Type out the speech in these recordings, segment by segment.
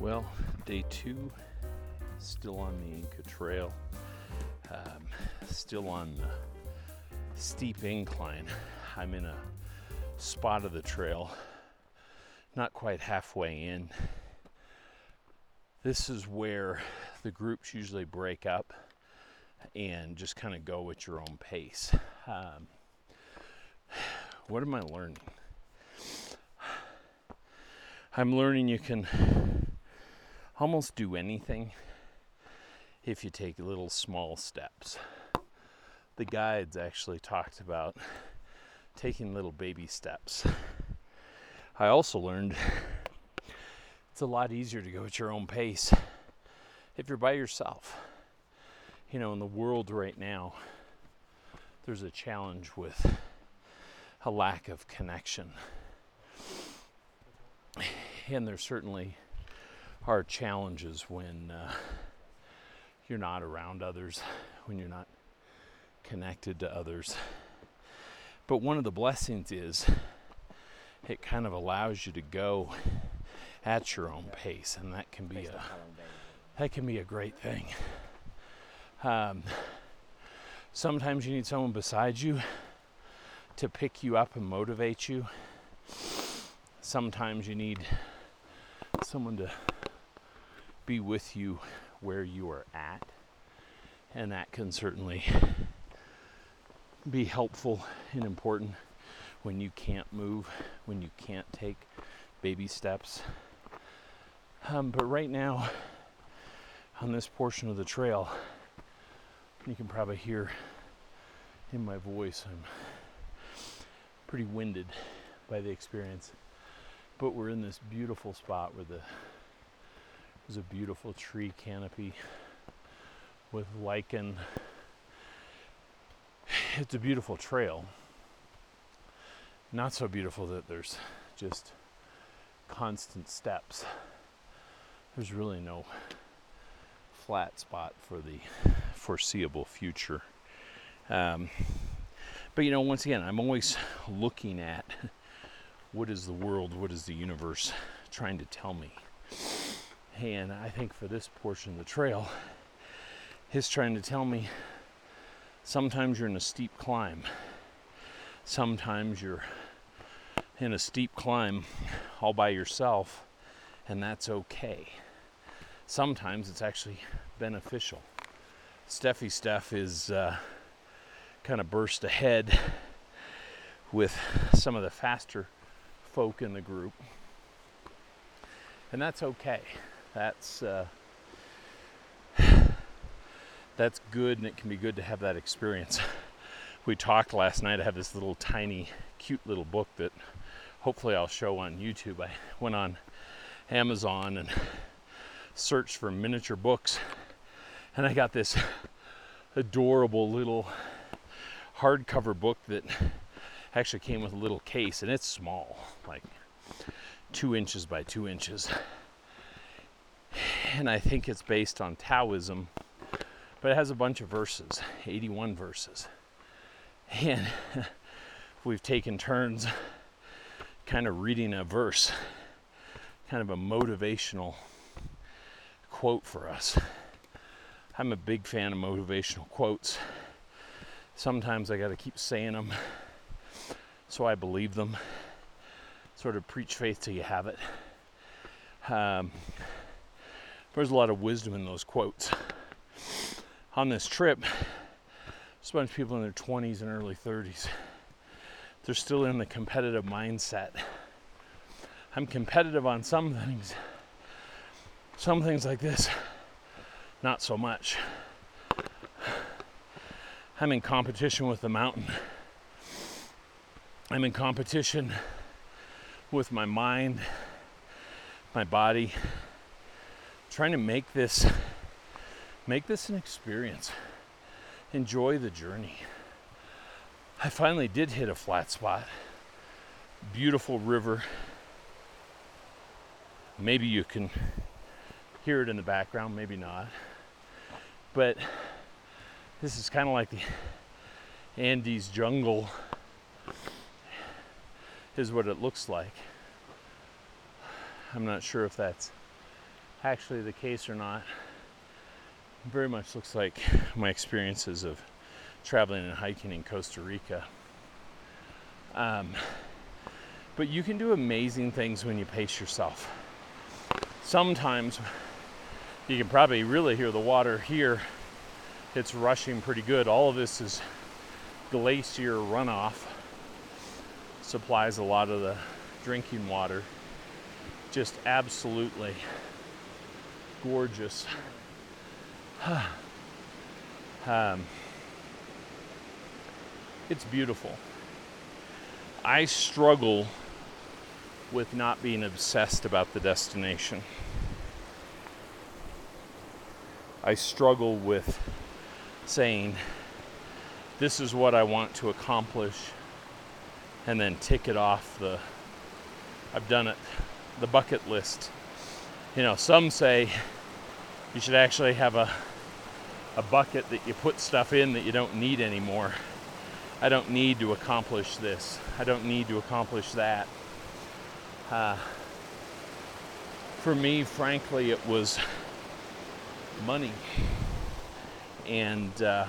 Well, day two, still on the Inca Trail, um, still on the steep incline. I'm in a spot of the trail, not quite halfway in. This is where the groups usually break up and just kind of go at your own pace. Um, what am I learning? I'm learning you can almost do anything if you take little small steps. The guides actually talked about taking little baby steps. I also learned it's a lot easier to go at your own pace if you're by yourself. You know, in the world right now, there's a challenge with a lack of connection. And there's certainly are challenges when uh, you're not around others, when you're not connected to others. But one of the blessings is it kind of allows you to go at your own pace, and that can be a that can be a great thing. Um, sometimes you need someone beside you to pick you up and motivate you. Sometimes you need someone to be with you where you are at, and that can certainly be helpful and important when you can't move, when you can't take baby steps. Um, but right now, on this portion of the trail, you can probably hear in my voice, I'm pretty winded by the experience. But we're in this beautiful spot where the there's a beautiful tree canopy with lichen. It's a beautiful trail. Not so beautiful that there's just constant steps. There's really no flat spot for the foreseeable future. Um, but you know, once again, I'm always looking at what is the world, what is the universe trying to tell me. And I think for this portion of the trail, he's trying to tell me sometimes you're in a steep climb. Sometimes you're in a steep climb all by yourself, and that's okay. Sometimes it's actually beneficial. Steffi Steph is uh, kind of burst ahead with some of the faster folk in the group, and that's okay that's uh, that's good, and it can be good to have that experience. We talked last night. I have this little tiny, cute little book that hopefully I'll show on YouTube. I went on Amazon and searched for miniature books, and I got this adorable little hardcover book that actually came with a little case, and it's small, like two inches by two inches and I think it's based on Taoism, but it has a bunch of verses 81 verses. And we've taken turns kind of reading a verse, kind of a motivational quote for us. I'm a big fan of motivational quotes. Sometimes I got to keep saying them so I believe them. Sort of preach faith till you have it. Um, there's a lot of wisdom in those quotes. On this trip, there's a bunch of people in their 20s and early 30s. They're still in the competitive mindset. I'm competitive on some things. Some things like this, not so much. I'm in competition with the mountain. I'm in competition with my mind, my body, trying to make this make this an experience. Enjoy the journey. I finally did hit a flat spot. Beautiful river. Maybe you can hear it in the background, maybe not. But this is kind of like the Andes jungle, is what it looks like. I'm not sure if that's actually the case or not. Very much looks like my experiences of traveling and hiking in Costa Rica. Um, but you can do amazing things when you pace yourself. Sometimes you can probably really hear the water here. It's rushing pretty good. All of this is glacier runoff, supplies a lot of the drinking water. Just absolutely gorgeous. um, it's beautiful. I struggle with not being obsessed about the destination. I struggle with saying, this is what I want to accomplish, and then tick it off the, I've done it, the bucket list. You know, some say you should actually have a, a bucket that you put stuff in that you don't need anymore. I don't need to accomplish this. I don't need to accomplish that. Uh, for me, frankly, it was money. And uh,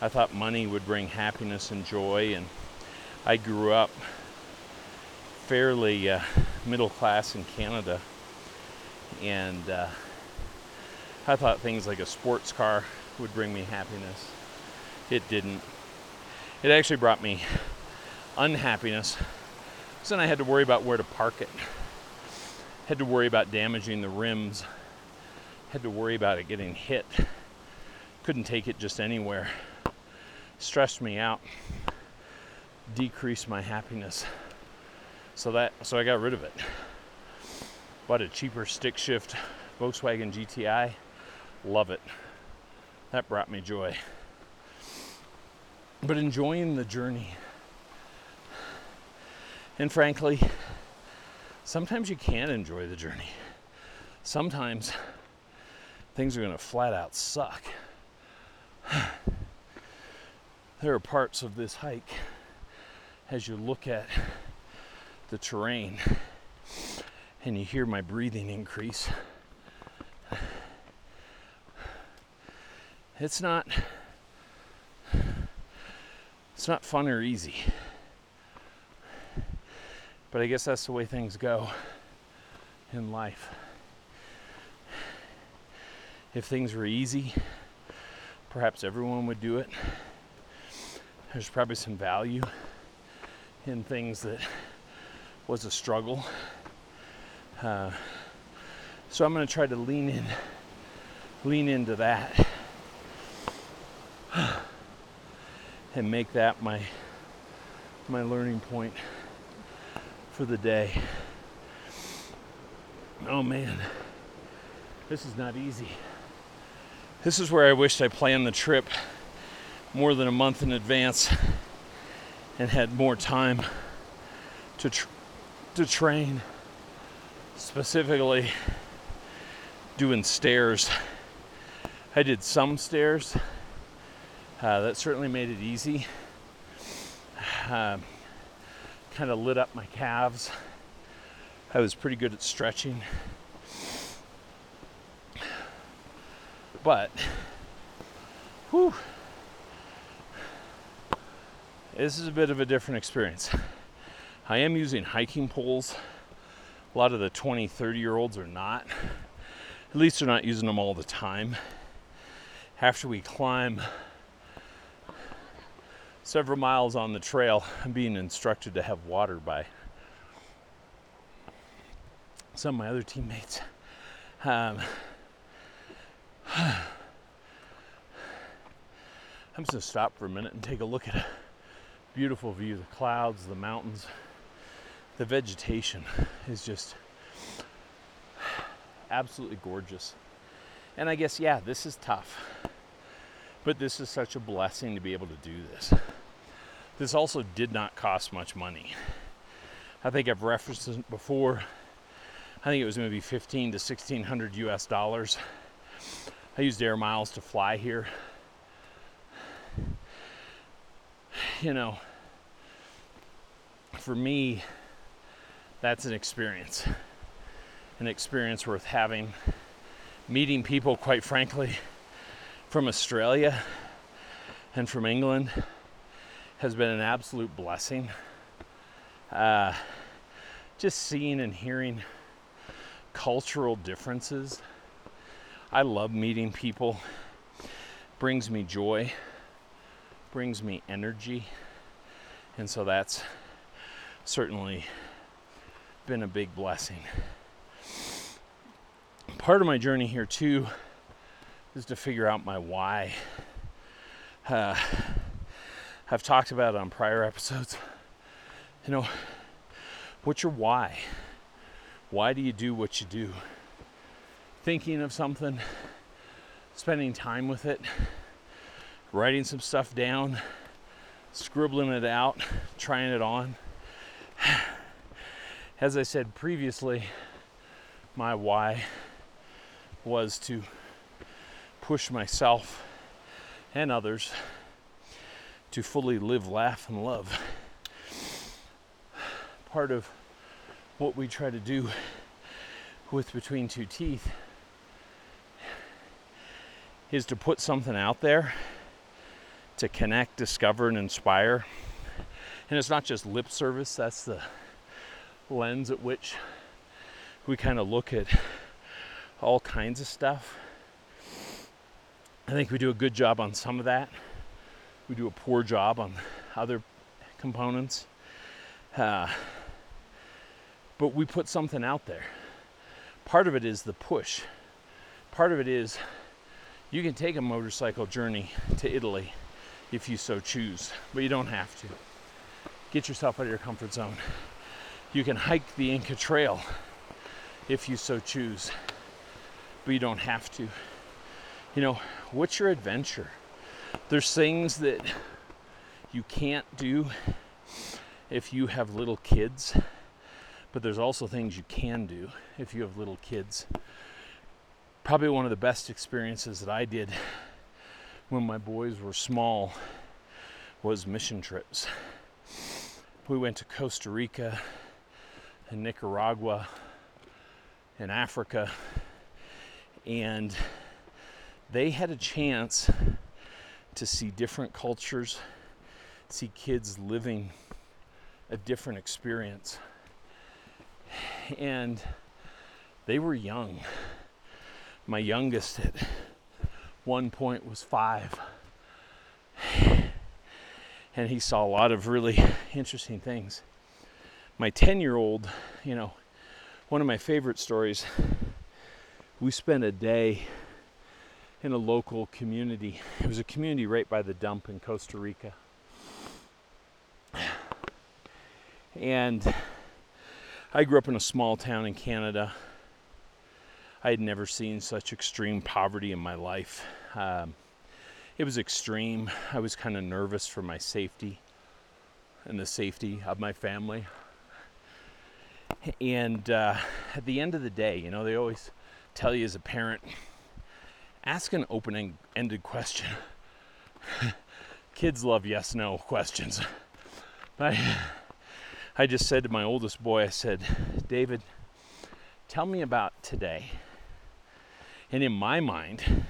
I thought money would bring happiness and joy. And I grew up fairly uh, middle class in Canada. And uh, I thought things like a sports car would bring me happiness. It didn't. It actually brought me unhappiness. So then I had to worry about where to park it. Had to worry about damaging the rims. Had to worry about it getting hit. Couldn't take it just anywhere. Stressed me out. Decreased my happiness. So that so I got rid of it. Bought a cheaper stick shift Volkswagen GTI. Love it. That brought me joy but enjoying the journey. And frankly, sometimes you can't enjoy the journey. Sometimes things are going to flat out suck. there are parts of this hike as you look at the terrain and you hear my breathing increase. It's not it's not fun or easy. But I guess that's the way things go in life. If things were easy, perhaps everyone would do it. There's probably some value in things that was a struggle. Uh, so I'm going to try to lean in, lean into that. and make that my my learning point for the day. Oh man, this is not easy. This is where I wished I planned the trip more than a month in advance and had more time to tr- to train specifically doing stairs. I did some stairs uh, that certainly made it easy. Um, kind of lit up my calves. I was pretty good at stretching. But, whew, this is a bit of a different experience. I am using hiking poles. A lot of the 20, 30 year olds are not. At least they're not using them all the time. After we climb several miles on the trail, I'm being instructed to have water by some of my other teammates. Um, I'm just gonna stop for a minute and take a look at a beautiful view the clouds, the mountains, the vegetation is just absolutely gorgeous. And I guess, yeah, this is tough, but this is such a blessing to be able to do this. This also did not cost much money. I think I've referenced it before. I think it was maybe 15 to 1600 US dollars. I used air miles to fly here. You know, for me, that's an experience. an experience worth having. Meeting people, quite frankly, from Australia and from England has been an absolute blessing. Uh, just seeing and hearing cultural differences. I love meeting people. Brings me joy, brings me energy. And so that's certainly been a big blessing. Part of my journey here, too, is to figure out my why. Uh, I've talked about it on prior episodes. You know, what's your why? Why do you do what you do? Thinking of something, spending time with it, writing some stuff down, scribbling it out, trying it on. As I said previously, my why was to push myself and others to fully live, laugh, and love. Part of what we try to do with Between Two Teeth is to put something out there to connect, discover, and inspire. And it's not just lip service, that's the lens at which we kind of look at all kinds of stuff. I think we do a good job on some of that. We do a poor job on other components. Uh, but we put something out there. Part of it is the push. Part of it is you can take a motorcycle journey to Italy if you so choose, but you don't have to. Get yourself out of your comfort zone. You can hike the Inca Trail if you so choose, but you don't have to. You know, what's your adventure? There's things that you can't do if you have little kids, but there's also things you can do if you have little kids. Probably one of the best experiences that I did when my boys were small was mission trips. We went to Costa Rica and Nicaragua and Africa, and they had a chance to see different cultures, see kids living a different experience. And they were young. My youngest at one point was five. And he saw a lot of really interesting things. My 10 year old, you know, one of my favorite stories, we spent a day in a local community. It was a community right by the dump in Costa Rica. And I grew up in a small town in Canada. I had never seen such extreme poverty in my life. Um, it was extreme. I was kind of nervous for my safety and the safety of my family. And uh, at the end of the day, you know, they always tell you as a parent, ask an open ended question. Kids love yes no questions. I, I just said to my oldest boy, I said, David, tell me about today. And in my mind,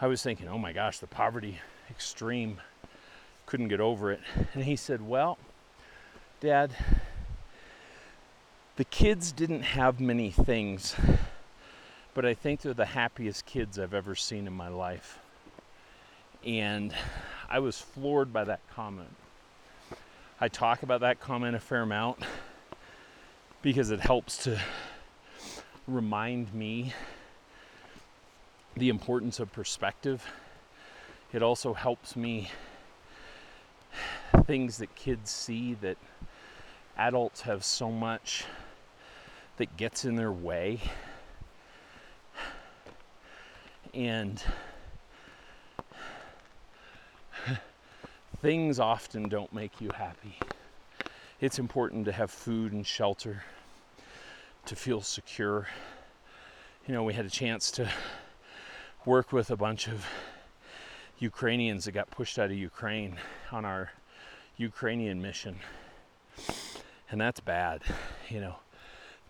I was thinking, oh my gosh, the poverty extreme, couldn't get over it. And he said, well, Dad, the kids didn't have many things but I think they're the happiest kids I've ever seen in my life. And I was floored by that comment. I talk about that comment a fair amount because it helps to remind me the importance of perspective. It also helps me things that kids see that adults have so much that gets in their way and things often don't make you happy. It's important to have food and shelter, to feel secure. You know, we had a chance to work with a bunch of Ukrainians that got pushed out of Ukraine on our Ukrainian mission. And that's bad. You know,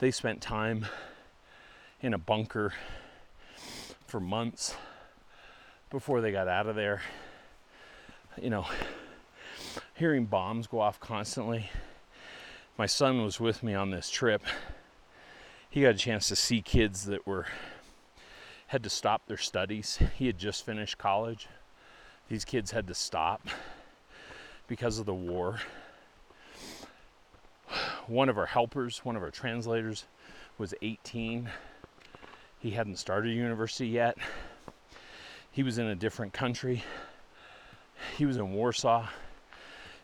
they spent time in a bunker for months before they got out of there. You know, hearing bombs go off constantly. My son was with me on this trip. He got a chance to see kids that were had to stop their studies. He had just finished college. These kids had to stop because of the war. One of our helpers, one of our translators, was 18. He hadn't started university yet. He was in a different country. He was in Warsaw.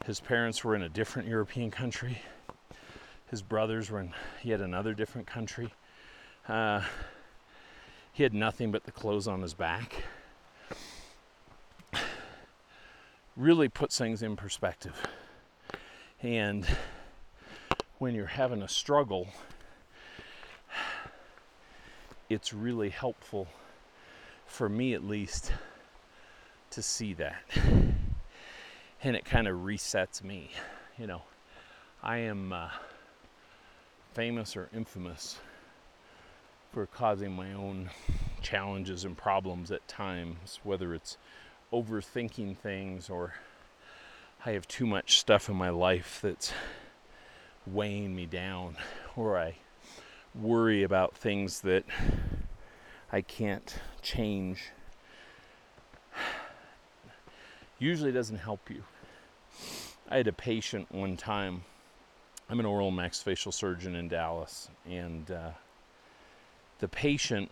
His parents were in a different European country. His brothers were in yet another different country. Uh, he had nothing but the clothes on his back. Really puts things in perspective. And when you're having a struggle, it's really helpful, for me at least, to see that. And it kind of resets me. You know, I am uh, famous or infamous for causing my own challenges and problems at times, whether it's overthinking things or I have too much stuff in my life that's weighing me down, or I worry about things that I can't change. Usually doesn't help you. I had a patient one time. I'm an oral maxillofacial surgeon in Dallas, and uh, the patient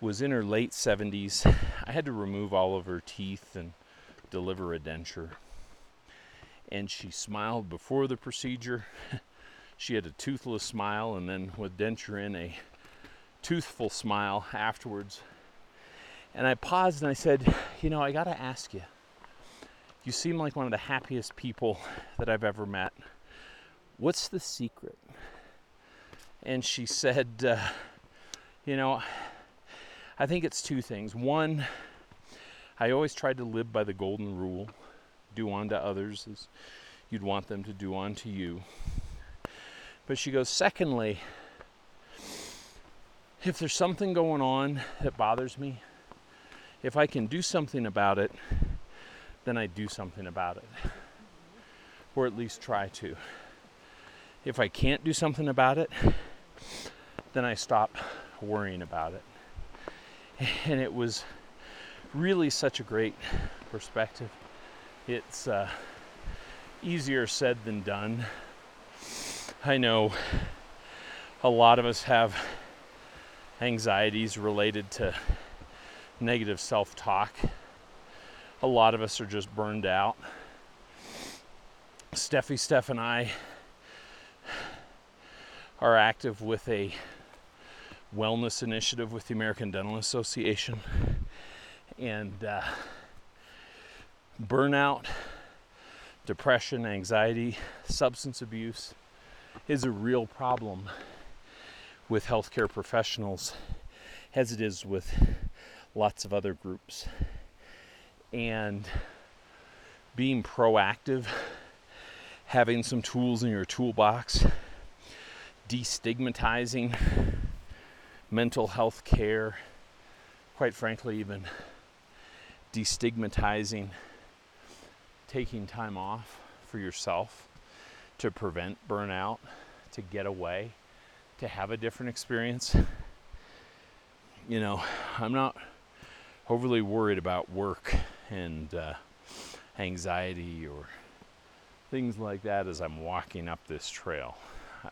was in her late 70s. I had to remove all of her teeth and deliver a denture. And she smiled before the procedure. she had a toothless smile, and then with denture in, a toothful smile afterwards. And I paused and I said, You know, I got to ask you. You seem like one of the happiest people that I've ever met. What's the secret? and she said, uh, You know, I think it's two things. One, I always tried to live by the golden rule do unto others as you'd want them to do unto you. But she goes, Secondly, if there's something going on that bothers me, if I can do something about it, then I do something about it. Or at least try to. If I can't do something about it, then I stop worrying about it. And it was really such a great perspective. It's uh, easier said than done. I know a lot of us have anxieties related to negative self talk. A lot of us are just burned out. Steffi, Steph, and I are active with a wellness initiative with the American Dental Association. And uh, burnout, depression, anxiety, substance abuse is a real problem with healthcare professionals, as it is with lots of other groups. And being proactive, having some tools in your toolbox destigmatizing mental health care, quite frankly, even destigmatizing taking time off for yourself to prevent burnout, to get away, to have a different experience. You know, I'm not overly worried about work and uh, anxiety or things like that as I'm walking up this trail.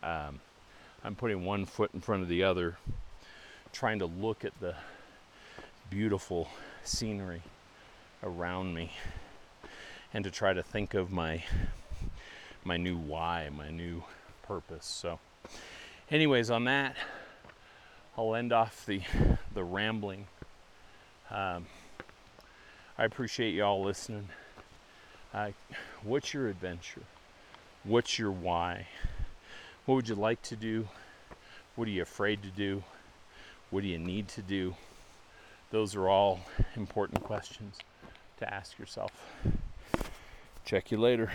Um, I'm putting one foot in front of the other, trying to look at the beautiful scenery around me and to try to think of my my new why, my new purpose. So anyways, on that I'll end off the the rambling. Um, I appreciate y'all listening. Uh, what's your adventure? What's your why? What would you like to do? What are you afraid to do? What do you need to do? Those are all important questions to ask yourself. Check you later.